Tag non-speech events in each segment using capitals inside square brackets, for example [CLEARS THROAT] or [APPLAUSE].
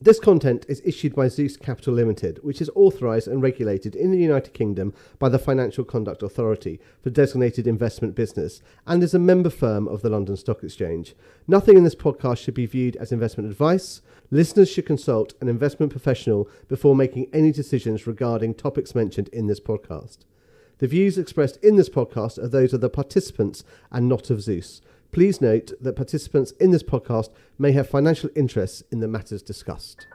This content is issued by Zeus Capital Limited, which is authorised and regulated in the United Kingdom by the Financial Conduct Authority for designated investment business and is a member firm of the London Stock Exchange. Nothing in this podcast should be viewed as investment advice. Listeners should consult an investment professional before making any decisions regarding topics mentioned in this podcast. The views expressed in this podcast are those of the participants and not of Zeus. Please note that participants in this podcast may have financial interests in the matters discussed.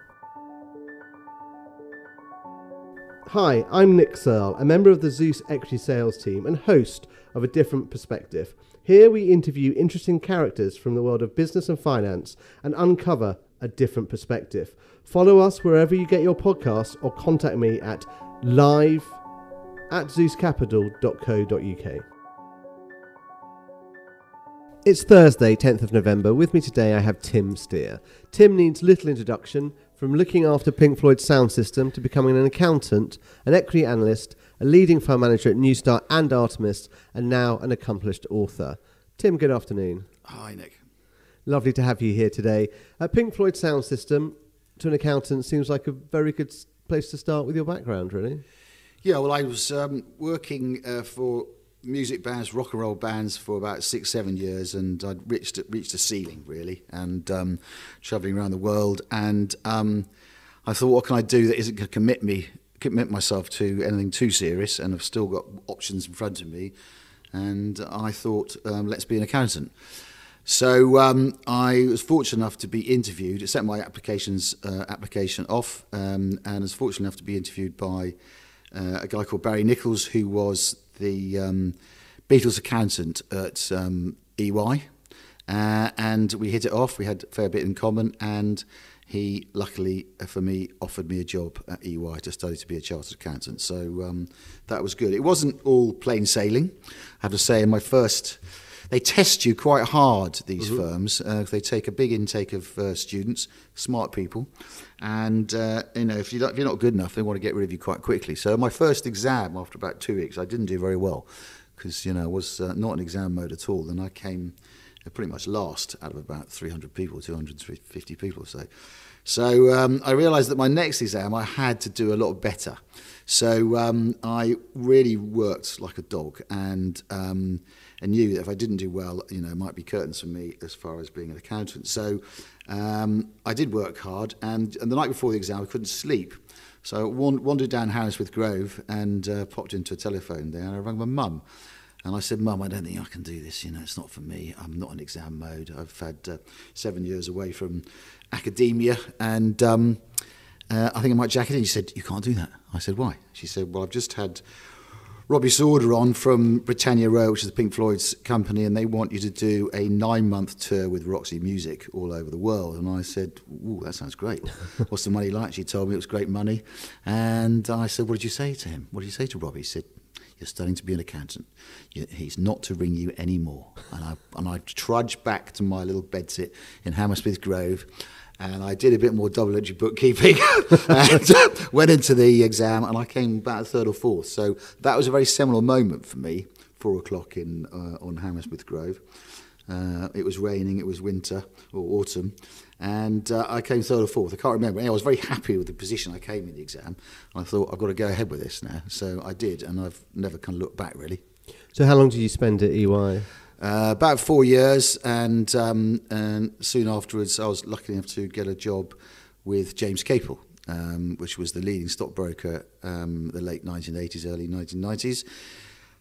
Hi, I'm Nick Searle, a member of the Zeus Equity Sales team and host of A Different Perspective. Here we interview interesting characters from the world of business and finance and uncover a different perspective. Follow us wherever you get your podcasts or contact me at live at zeuscapital.co.uk. It's Thursday, 10th of November. With me today, I have Tim Steer. Tim needs little introduction from looking after Pink Floyd's sound system to becoming an accountant, an equity analyst, a leading fund manager at New Star and Artemis, and now an accomplished author. Tim, good afternoon. Hi, Nick. Lovely to have you here today. A Pink Floyd sound system to an accountant seems like a very good place to start with your background, really. Yeah, well, I was um, working uh, for music bands, rock and roll bands for about six, seven years, and I'd reached reached a ceiling really, and um, traveling around the world, and um, I thought, what can I do that isn't going to commit me, commit myself to anything too serious, and I've still got options in front of me, and I thought, um, let's be an accountant. So um, I was fortunate enough to be interviewed. I sent my applications uh, application off, um, and was fortunate enough to be interviewed by uh, a guy called Barry Nichols, who was the um, Beatles accountant at um, EY, uh, and we hit it off. We had a fair bit in common, and he luckily for me offered me a job at EY to study to be a chartered accountant. So um, that was good. It wasn't all plain sailing. I have to say, in my first they test you quite hard, these mm-hmm. firms. Uh, they take a big intake of uh, students, smart people, and uh, you know if, you if you're not good enough, they want to get rid of you quite quickly. So my first exam, after about two weeks, I didn't do very well because you know I was uh, not in exam mode at all, and I came uh, pretty much last out of about 300 people, 250 people, so. So um, I realised that my next exam I had to do a lot better. So um, I really worked like a dog, and um, and knew that if I didn't do well, you know, it might be curtains for me as far as being an accountant. So um, I did work hard, and, and the night before the exam, I couldn't sleep. So I wandered down Hammersmith Grove and uh, popped into a telephone there, and I rang my mum. And I said, Mum, I don't think I can do this. You know, it's not for me. I'm not in exam mode. I've had uh, seven years away from academia, and um, uh, I think I might jack it in. She said, You can't do that. I said, Why? She said, Well, I've just had Robbie Sauder on from Britannia Row, which is the Pink Floyd's company, and they want you to do a nine month tour with Roxy Music all over the world. And I said, Ooh, that sounds great. [LAUGHS] What's the money like? She told me it was great money. And I said, What did you say to him? What did you say to Robbie? He said, You're studying to be an accountant. He's not to ring you anymore. And I, and I trudged back to my little bedsit in Hammersmith Grove and I did a bit more double entry bookkeeping [LAUGHS] and [LAUGHS] went into the exam and I came about third or fourth. So that was a very seminal moment for me, four o'clock in uh, on Hammersmith Grove. Uh, it was raining, it was winter or autumn, and uh, I came third or fourth. I can't remember. Anyway, I was very happy with the position I came in the exam. I thought I've got to go ahead with this now, so I did, and I've never kind of looked back really. So, how long did you spend at EY? Uh, about four years, and, um, and soon afterwards, I was lucky enough to get a job with James Capel, um, which was the leading stockbroker um, the late 1980s, early 1990s.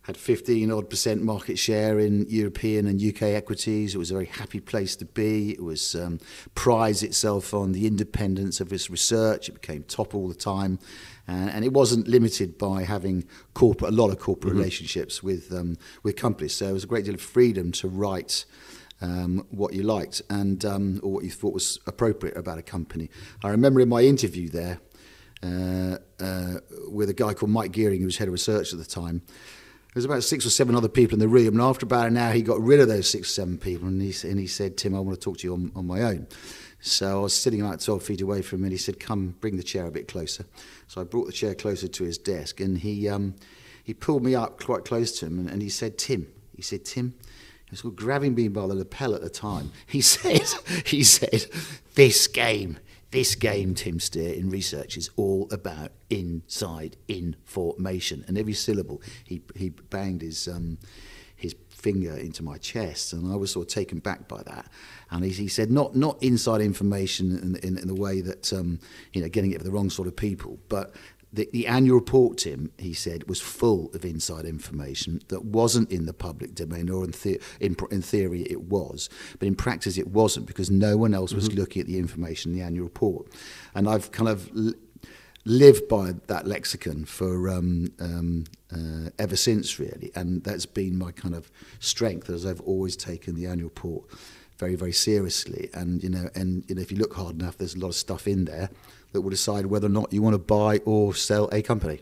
Had 15 odd percent market share in European and UK equities. It was a very happy place to be. It was um, prized itself on the independence of its research. It became top all the time, uh, and it wasn't limited by having corporate, a lot of corporate mm-hmm. relationships with um, with companies. So there was a great deal of freedom to write. Um, what you liked and um, or what you thought was appropriate about a company. I remember in my interview there uh, uh, with a guy called Mike Gearing, who was head of research at the time. There was about six or seven other people in the room, and after about an hour, he got rid of those six or seven people, and he, and he said, "Tim, I want to talk to you on, on my own." So I was sitting about 12 feet away from him and he said, come, bring the chair a bit closer. So I brought the chair closer to his desk and he, um, he pulled me up quite close to him and, and he said, Tim, he said, Tim, he was grabbing me by the lapel at the time. He [LAUGHS] said, he said, this game this game, Tim Steer, in research is all about inside information. And every syllable, he, he banged his, um, his finger into my chest, and I was sort of taken back by that. And he, he said, not, not inside information in, in, in the way that, um, you know, getting it for the wrong sort of people, but the, the annual report, Tim, he said, was full of inside information that wasn't in the public domain, or in, the, in, in theory it was, but in practice it wasn't because no one else was mm-hmm. looking at the information in the annual report. And I've kind of l- lived by that lexicon for um, um, uh, ever since, really, and that's been my kind of strength as I've always taken the annual report very, very seriously. And you know, and you know, if you look hard enough, there's a lot of stuff in there that will decide whether or not you want to buy or sell a company.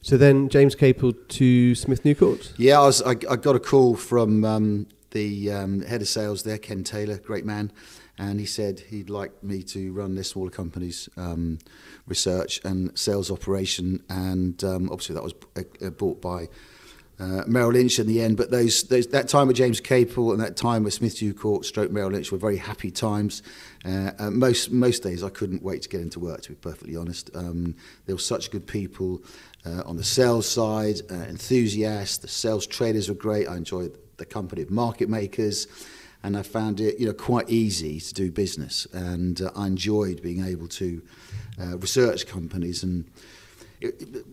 So then, James Capel to Smith Newcourt. Yeah, I, was, I, I got a call from um, the um, head of sales there, Ken Taylor, great man, and he said he'd like me to run their smaller companies um, research and sales operation, and um, obviously that was uh, bought by uh, Merrill Lynch in the end. But those, those that time with James Capel and that time with Smith Newcourt, Stroke Merrill Lynch were very happy times. Uh, uh, most most days I couldn't wait to get into work. To be perfectly honest, um, there were such good people uh, on the sales side, uh, enthusiasts. The sales traders were great. I enjoyed the company of market makers. And I found it, you know, quite easy to do business, and uh, I enjoyed being able to research companies and it,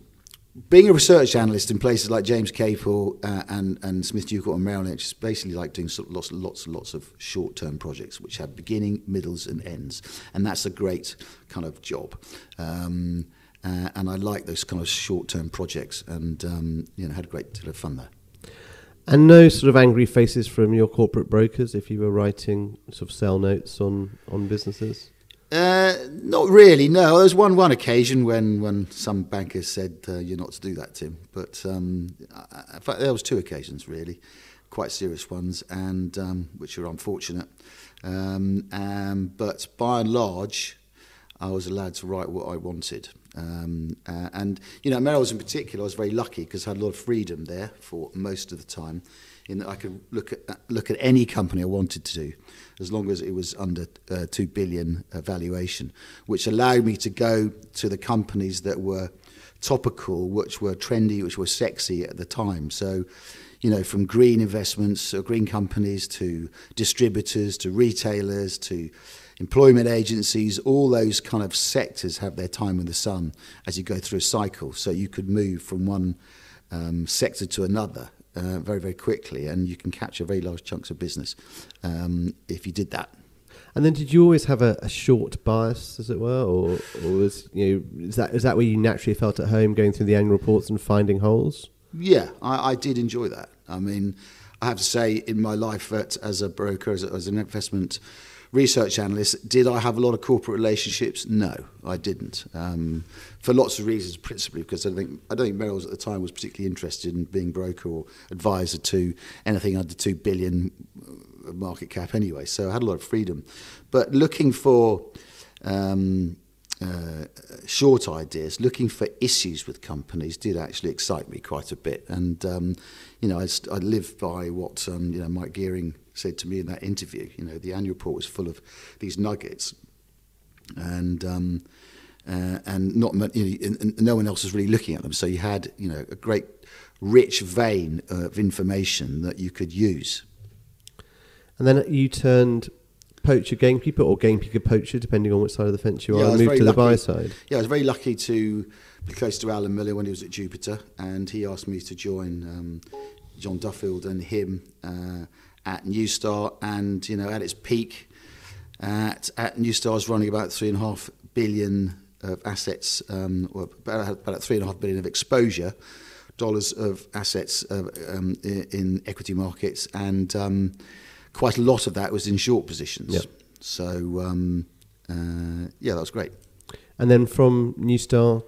being a research analyst in places like James Capel uh, and, and Smith Newcourt and Merrill Lynch is basically like doing lots lots lots of short-term projects which have beginning, middles and ends. And that's a great kind of job. Um, uh, and I like those kind of short-term projects and um, you know, had a great deal of fun there. And no sort of angry faces from your corporate brokers if you were writing sort of sell notes on, on businesses? Uh, not really. No, there was one one occasion when, when some bankers said uh, you're not to do that, Tim. But um, in fact, there was two occasions really, quite serious ones, and um, which were unfortunate. Um, um, but by and large, I was allowed to write what I wanted. Um, uh, and you know, Merrill's in particular, I was very lucky because I had a lot of freedom there for most of the time, in that I could look at look at any company I wanted to do as long as it was under uh, 2 billion uh, valuation, which allowed me to go to the companies that were topical, which were trendy, which were sexy at the time. So, you know, from green investments or green companies to distributors to retailers to employment agencies, all those kind of sectors have their time in the sun as you go through a cycle. So you could move from one um, sector to another uh, very, very quickly, and you can capture very large chunks of business um, if you did that. And then, did you always have a, a short bias, as it were, or, or was you know is that is that where you naturally felt at home, going through the annual reports and finding holes? Yeah, I, I did enjoy that. I mean, I have to say, in my life at, as a broker, as, a, as an investment research analyst, did I have a lot of corporate relationships? No, I didn't. Um, for lots of reasons, principally because I think I don't think Merrill's at the time was particularly interested in being broker or advisor to anything under two billion uh, market cap anyway. So I had a lot of freedom, but looking for um, uh, short ideas, looking for issues with companies did actually excite me quite a bit. And, um, you know, I, I live by what, um, you know, Mike Gearing said to me in that interview. You know, the annual report was full of these nuggets. And, um, uh, and not you know, and, no one else was really looking at them. So you had, you know, a great rich vein of information that you could use. And then you turned poacher gamekeeper or gamekeeper poacher, depending on which side of the fence you are, yeah, and moved to lucky. the buy side? Yeah, I was very lucky to be close to Alan Miller when he was at Jupiter, and he asked me to join um, John Duffield and him uh, at New Star, and you know, at its peak, at, at New Star's running about three and a half billion of assets, um, or about, about three and a half billion of exposure dollars of assets uh, um, in, in equity markets, and um, quite a lot of that was in short positions. Yep. So um, uh, yeah, that was great. And then from New Star.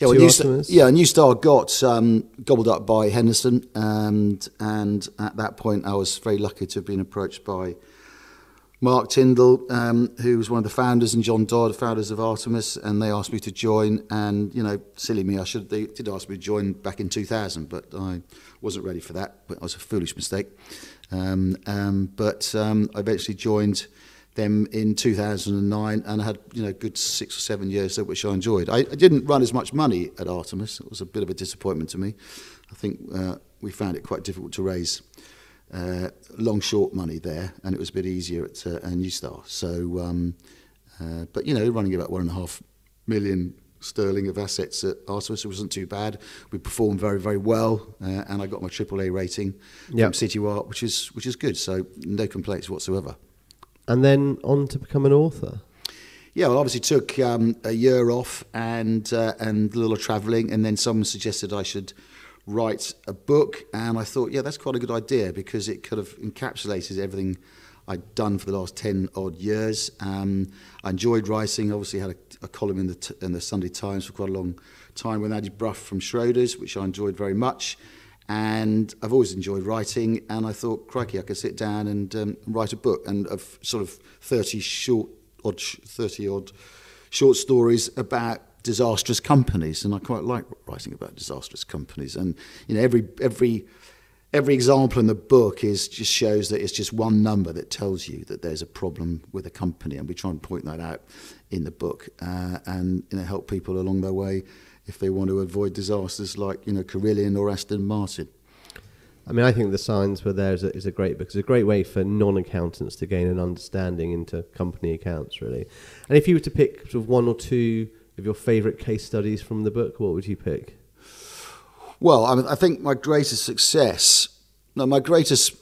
Yeah, well, New Star, yeah, New Star got um, gobbled up by Henderson, and and at that point, I was very lucky to have been approached by Mark Tyndall, um, who was one of the founders, and John Dodd, founders of Artemis, and they asked me to join. And you know, silly me, I should they did ask me to join back in 2000, but I wasn't ready for that. But it was a foolish mistake. Um, um, but um, I eventually joined them in 2009 and I had you know good six or seven years there which I enjoyed. I, I, didn't run as much money at Artemis. It was a bit of a disappointment to me. I think uh, we found it quite difficult to raise uh, long short money there and it was a bit easier at uh, New Star. So, um, uh, but you know, running about one and a half million sterling of assets at Artemis. It wasn't too bad. We performed very, very well, uh, and I got my AAA rating yep. from Citywire, which is which is good. So no complaints whatsoever and then on to become an author. Yeah, well, obviously took um, a year off and uh, and a little travelling, and then someone suggested I should write a book, and I thought, yeah, that's quite a good idea because it kind of encapsulated everything I'd done for the last ten odd years. Um, I enjoyed writing. Obviously, had a, a column in the t- in the Sunday Times for quite a long time with Andy Brough from Schroders, which I enjoyed very much. And I've always enjoyed writing, and I thought, crikey, I could sit down and um, write a book and of sort of 30 short, odd, 30 odd short stories about disastrous companies, and I quite like writing about disastrous companies. And you know, every every every example in the book is just shows that it's just one number that tells you that there's a problem with a company, and we try and point that out in the book uh, and you know help people along their way if they want to avoid disasters like you know Carillion or Aston Martin. I mean, I think the signs were there is a, is a great book. It's a great way for non-accountants to gain an understanding into company accounts, really. And if you were to pick sort of one or two of your favourite case studies from the book, what would you pick? Well, I, mean, I think my greatest success, no, my greatest,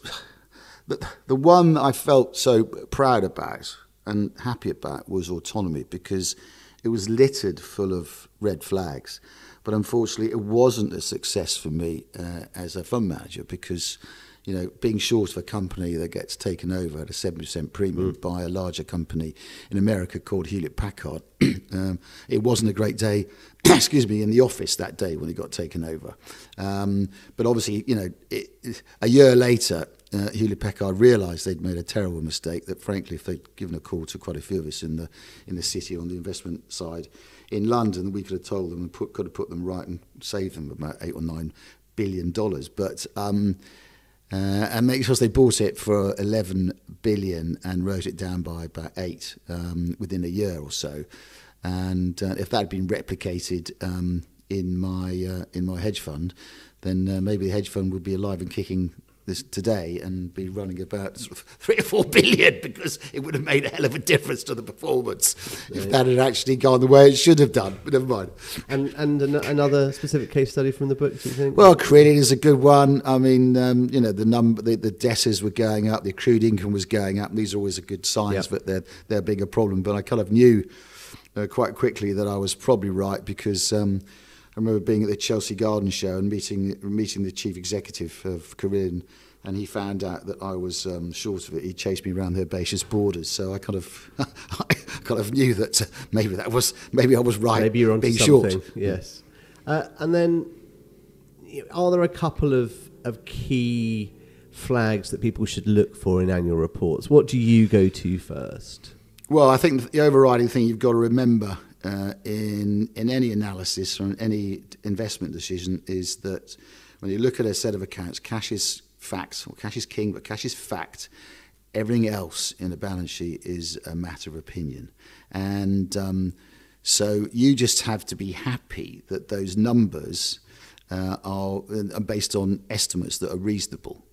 the, the one I felt so proud about and happy about was autonomy because it was littered full of red flags. But unfortunately, it wasn't a success for me uh, as a fund manager because, you know, being short of a company that gets taken over at a 7% premium mm. by a larger company in America called Hewlett Packard, [CLEARS THROAT] um, it wasn't a great day, [CLEARS THROAT] excuse me, in the office that day when it got taken over. Um, but obviously, you know, it, a year later, uh, Hewlett Packard realised they'd made a terrible mistake. That frankly, if they'd given a call to quite a few of us in the in the city on the investment side in London, we could have told them and put, could have put them right and saved them about eight or nine billion dollars. But um, uh, and make sure they bought it for 11 billion and wrote it down by about eight um, within a year or so. And uh, if that had been replicated um, in my uh, in my hedge fund, then uh, maybe the hedge fund would be alive and kicking this today and be running about sort of [LAUGHS] three or four billion because it would have made a hell of a difference to the performance if that had actually gone the way it should have done. But never mind. And and an- another specific case study from the book, do you think? Well, credit is a good one. I mean, um, you know, the number, the, the debtors were going up, the accrued income was going up. These are always a good signs yep. that they're they're being a problem. But I kind of knew uh, quite quickly that I was probably right because. Um, I remember being at the Chelsea Garden Show and meeting meeting the chief executive of Carillion, and he found out that I was um, short of it. He chased me around the herbaceous borders, so I kind of [LAUGHS] I kind of knew that uh, maybe that was maybe I was right. Maybe you're on being something. Short. Yes, uh, and then are there a couple of of key flags that people should look for in annual reports? What do you go to first? Well, I think the overriding thing you've got to remember uh, in in any analysis or any investment decision is that when you look at a set of accounts, cash is fact, or cash is king, but cash is fact. Everything else in a balance sheet is a matter of opinion, and um, so you just have to be happy that those numbers uh, are, are based on estimates that are reasonable.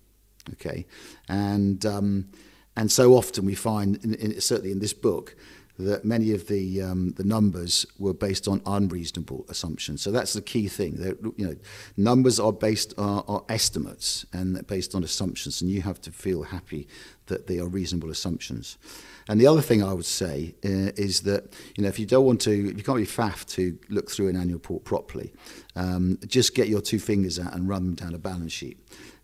Okay, and um, and so often we find, in, in, certainly in this book, that many of the um, the numbers were based on unreasonable assumptions. So that's the key thing. That you know, numbers are based are, are estimates and based on assumptions, and you have to feel happy that they are reasonable assumptions. And the other thing I would say uh, is that you know if you don't want to, if you can't be faffed to look through an annual report properly, um, just get your two fingers out and run them down a balance sheet.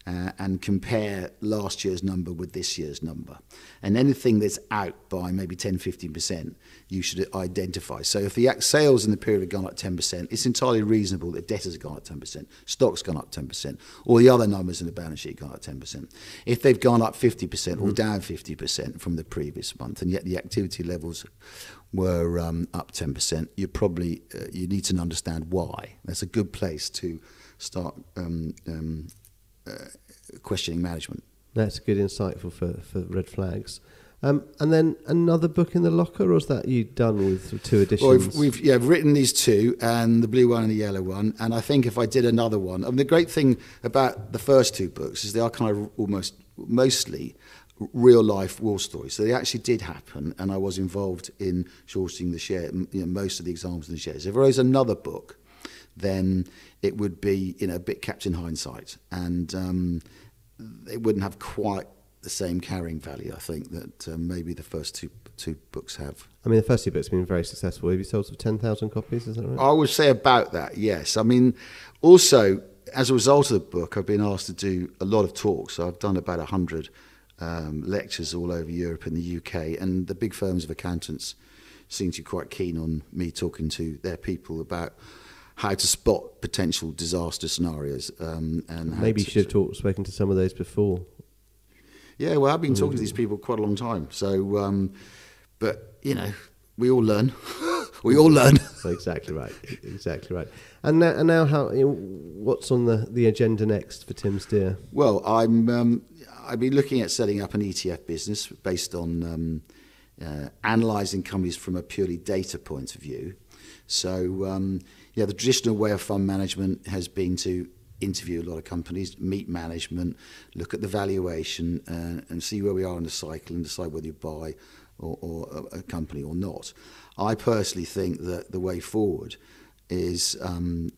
Uh, and compare last year's number with this year's number. And anything that's out by maybe 10 15%, you should identify. So if the sales in the period have gone up 10%, it's entirely reasonable that debtors have gone up 10%, stock's gone up 10%, or the other numbers in the balance sheet gone up 10%. If they've gone up 50% mm-hmm. or down 50% from the previous month, and yet the activity levels were um, up 10%, you probably uh, you need to understand why. That's a good place to start um, um, questioning management. That's good, insightful for, for red flags. Um, and then another book in the locker, or is that you done with two editions? Well, we've, we've yeah written these two, and the blue one and the yellow one. And I think if I did another one, I mean, the great thing about the first two books is they are kind of almost mostly real life war stories. So they actually did happen, and I was involved in shorting the share, you know, most of the examples in the shares. If there was another book, then it would be you know a bit kept in hindsight, and um, it wouldn't have quite the same carrying value. I think that um, maybe the first two two books have. I mean, the first two books have been very successful. Have you sold sort of ten thousand copies? Is that right? I would say about that. Yes. I mean, also as a result of the book, I've been asked to do a lot of talks. So I've done about a hundred um, lectures all over Europe and the UK, and the big firms of accountants seem to be quite keen on me talking to their people about how to spot potential disaster scenarios. Um, and maybe you should have talked, spoken to some of those before. Yeah, well, I've been talking to these people quite a long time. So, um, but you know, we all learn. [LAUGHS] we all learn. [LAUGHS] exactly right. Exactly right. And now, and now how? You know, what's on the, the agenda next for Tim Steer? Well, I'm. Um, I've been looking at setting up an ETF business based on um, uh, analysing companies from a purely data point of view. So, um, yeah, the traditional way of fund management has been to interview a lot of companies, meet management, look at the valuation uh, and see where we are in the cycle and decide whether you buy or, or a, a company or not. I personally think that the way forward is um,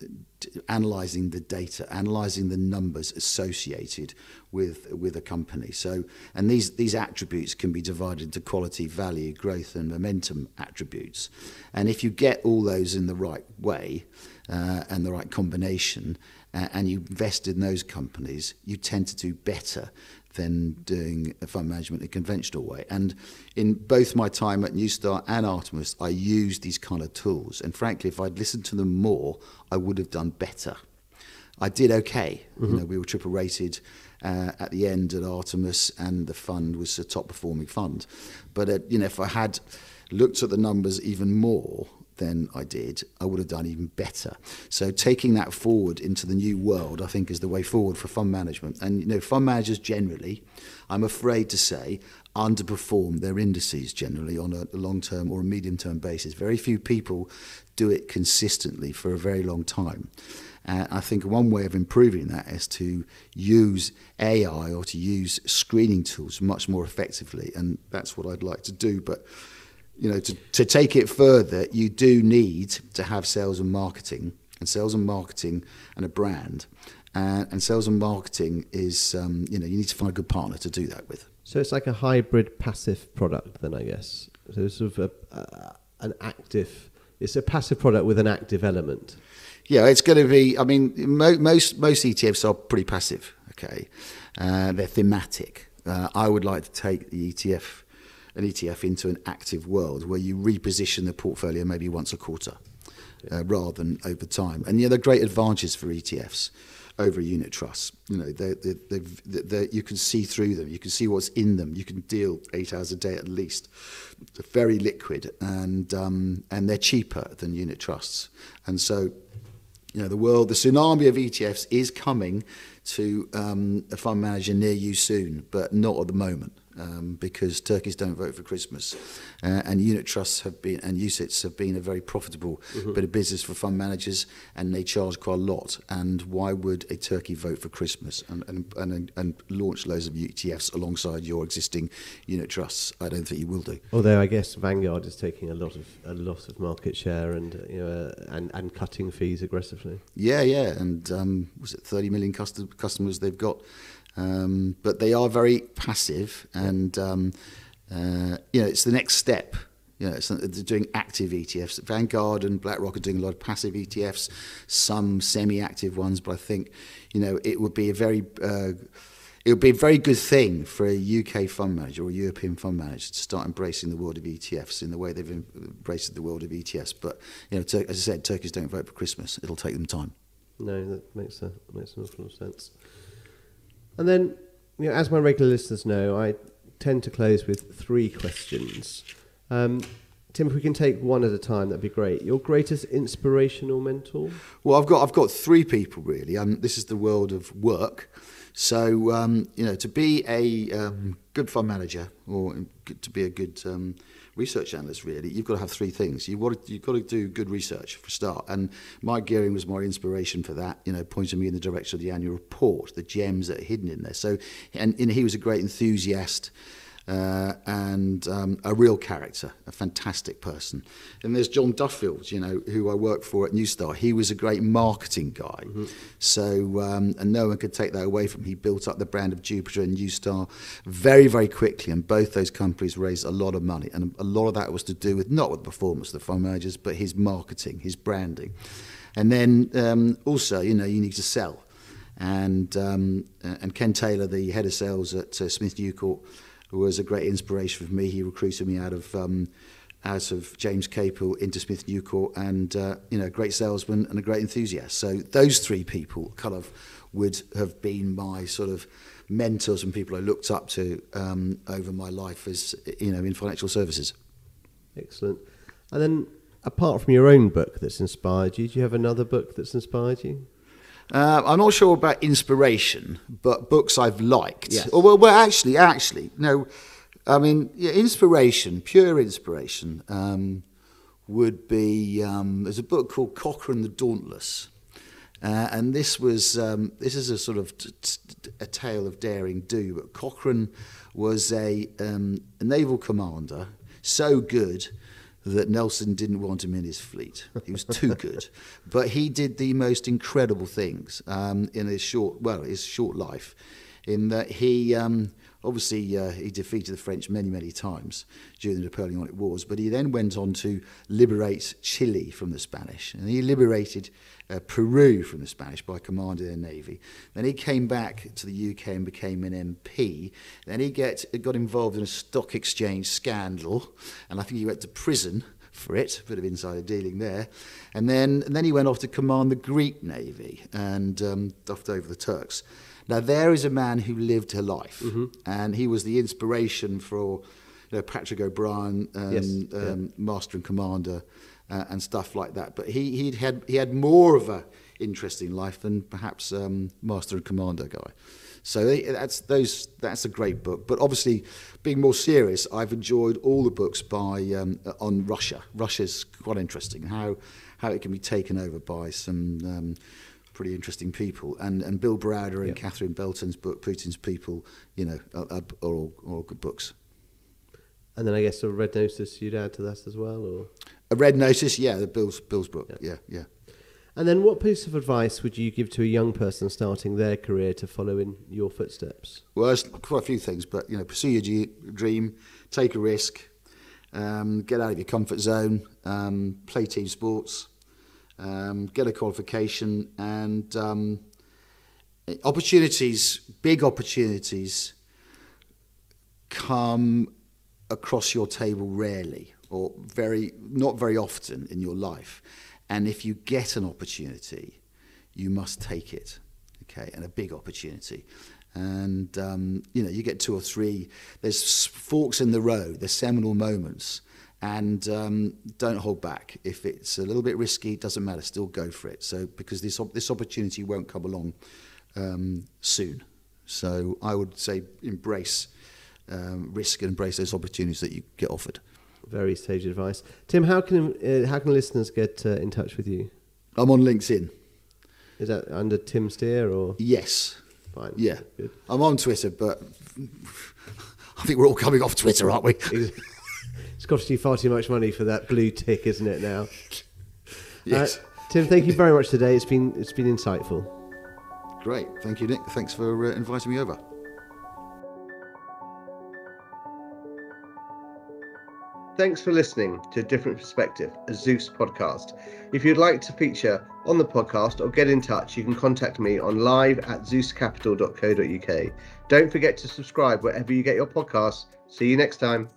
analyzing the data, analyzing the numbers associated with with a company. So, and these these attributes can be divided into quality, value, growth, and momentum attributes. And if you get all those in the right way, uh, and the right combination, uh, and you invest in those companies, you tend to do better than doing fund management in a conventional way. And in both my time at New Star and Artemis, I used these kind of tools. And frankly, if I'd listened to them more, I would have done better. I did okay. Mm-hmm. You know, we were triple rated uh, at the end at Artemis, and the fund was a top performing fund. But uh, you know, if I had looked at the numbers even more, than I did, I would have done even better. So taking that forward into the new world, I think, is the way forward for fund management. And you know, fund managers generally, I'm afraid to say, underperform their indices generally on a long-term or a medium-term basis. Very few people do it consistently for a very long time. And I think one way of improving that is to use AI or to use screening tools much more effectively, and that's what I'd like to do. But you know, to, to take it further, you do need to have sales and marketing, and sales and marketing and a brand. Uh, and sales and marketing is, um, you know, you need to find a good partner to do that with. So it's like a hybrid passive product, then I guess. So it's sort of a, uh, an active. It's a passive product with an active element. Yeah, it's going to be. I mean, mo- most most ETFs are pretty passive. Okay, uh, they're thematic. Uh, I would like to take the ETF an ETF into an active world where you reposition the portfolio maybe once a quarter uh, rather than over time. And yeah, there are great advantages for ETFs over unit trusts. You know, they they they you can see through them. You can see what's in them. You can deal eight hours a day at least. They're very liquid and um, and they're cheaper than unit trusts. And so, you know, the world, the tsunami of ETFs is coming to um, a fund manager near you soon, but not at the moment um, because turkeys don't vote for Christmas. Uh, and unit trusts have been, and UCITS have been a very profitable mm-hmm. bit of business for fund managers, and they charge quite a lot. And why would a turkey vote for Christmas and, and, and, and launch loads of ETFs alongside your existing unit trusts? I don't think you will do. Although I guess Vanguard is taking a lot of a lot of market share and you know uh, and, and cutting fees aggressively. Yeah, yeah, and um, was it 30 million cust- customers they've got? Um, but they are very passive, and um, uh, you know it's the next step. You know, it's, they're doing active ETFs. Vanguard and BlackRock are doing a lot of passive ETFs, some semi-active ones. But I think, you know, it would be a very uh, it would be a very good thing for a UK fund manager or a European fund manager to start embracing the world of ETFs in the way they've embraced the world of ETFs. But you know, as I said, turkeys don't vote for Christmas. It'll take them time. No, that makes a makes an awful lot of sense. And then, you know, as my regular listeners know, I tend to close with three questions. Um, Tim, if we can take one at a time, that'd be great. Your greatest inspirational mentor? Well, I've got I've got three people really. Um, this is the world of work. So um, you know, to be a um, good fund manager or to be a good um, research analyst, really, you've got to have three things. You've got to, you've got to do good research for a start. And Mike Gearing was my inspiration for that, you know, pointing me in the direction of the annual report, the gems that are hidden in there. So, and, and he was a great enthusiast uh, and um, a real character, a fantastic person. And there's John Duffield, you know, who I worked for at New Star. He was a great marketing guy. Mm-hmm. So, um, and no one could take that away from him. He built up the brand of Jupiter and New Star very, very quickly. And both those companies raised a lot of money. And a lot of that was to do with not with the performance of the fund managers, but his marketing, his branding. And then um, also, you know, you need to sell. And, um, and Ken Taylor, the head of sales at uh, Smith Newcourt, was a great inspiration for me. He recruited me out of um, out of James Capel into Smith Newcourt, and uh, you know, a great salesman and a great enthusiast. So those three people kind of would have been my sort of mentors and people I looked up to um, over my life as you know in financial services. Excellent. And then, apart from your own book that's inspired you, do you have another book that's inspired you? Uh, I'm not sure about inspiration, but books I've liked. Yes. Or, well, well, actually, actually, no. I mean, yeah, inspiration, pure inspiration, um, would be. Um, there's a book called Cochrane the Dauntless, uh, and this was um, this is a sort of t- t- a tale of daring do. But Cochrane was a, um, a naval commander, so good that Nelson didn't want him in his fleet. He was too [LAUGHS] good. But he did the most incredible things um, in his short, well, his short life, in that he um, obviously uh, he defeated the French many, many times during the Napoleonic Wars, but he then went on to liberate Chile from the Spanish, and he liberated uh, Peru from the Spanish by commanding their navy. Then he came back to the UK and became an MP. Then he get, got involved in a stock exchange scandal, and I think he went to prison for it, a bit of insider dealing there. And then, and then he went off to command the Greek navy and um, duffed over the Turks. Now, there is a man who lived her life, mm-hmm. and he was the inspiration for you know, Patrick O'Brian, um, yes, um, yeah. Master and Commander, uh, and stuff like that. But he he had he had more of a interesting life than perhaps um, Master and Commander guy. So that's those that's a great book. But obviously, being more serious, I've enjoyed all the books by um, on Russia. Russia's quite interesting how how it can be taken over by some. Um, pretty interesting people, and and Bill Browder and Catherine Belton's book, Putin's People, you know, are, are, all, are all good books. And then I guess a red notice you'd add to that as well, or a red notice, yeah, the Bill's Bill's book, yeah, yeah. yeah. And then, what piece of advice would you give to a young person starting their career to follow in your footsteps? Well, there's quite a few things, but you know, pursue your dream, take a risk, um, get out of your comfort zone, um, play team sports, um, get a qualification, and um, opportunities, big opportunities, come across your table rarely or very not very often in your life. And if you get an opportunity, you must take it. Okay, and a big opportunity. And um, you know, you get two or three. There's forks in the road. There's seminal moments, and um, don't hold back. If it's a little bit risky, it doesn't matter. Still go for it. So because this this opportunity won't come along um, soon. So I would say embrace um, risk and embrace those opportunities that you get offered. Very sage advice. Tim, how can uh, how can listeners get uh, in touch with you? I'm on LinkedIn. Is that under Tim Steer or? Yes. Fine. Yeah. Good. I'm on Twitter, but [LAUGHS] I think we're all coming off Twitter, aren't we? [LAUGHS] it's costing you far too much money for that blue tick, isn't it? Now. [LAUGHS] Yes. Uh, Tim, thank you very much today. It's been it's been insightful. Great. Thank you, Nick. Thanks for uh, inviting me over. Thanks for listening to A Different Perspective, a Zeus podcast. If you'd like to feature on the podcast or get in touch, you can contact me on live at zeuscapital.co.uk. Don't forget to subscribe wherever you get your podcasts. See you next time.